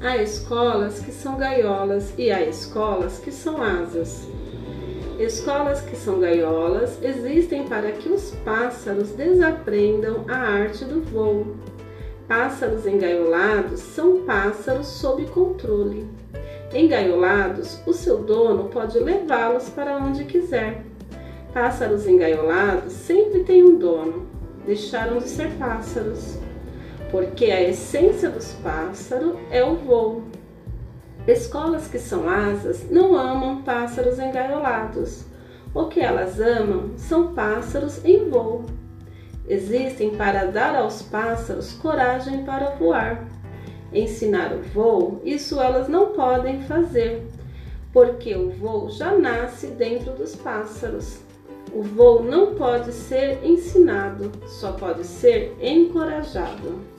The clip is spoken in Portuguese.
Há escolas que são gaiolas e há escolas que são asas. Escolas que são gaiolas existem para que os pássaros desaprendam a arte do voo. Pássaros engaiolados são pássaros sob controle. Engaiolados, o seu dono pode levá-los para onde quiser. Pássaros engaiolados sempre têm um dono. Deixaram de ser pássaros, porque a essência dos pássaros é o voo. Escolas que são asas não amam pássaros engaiolados. O que elas amam são pássaros em voo. Existem para dar aos pássaros coragem para voar. Ensinar o voo, isso elas não podem fazer, porque o voo já nasce dentro dos pássaros. O voo não pode ser ensinado, só pode ser encorajado.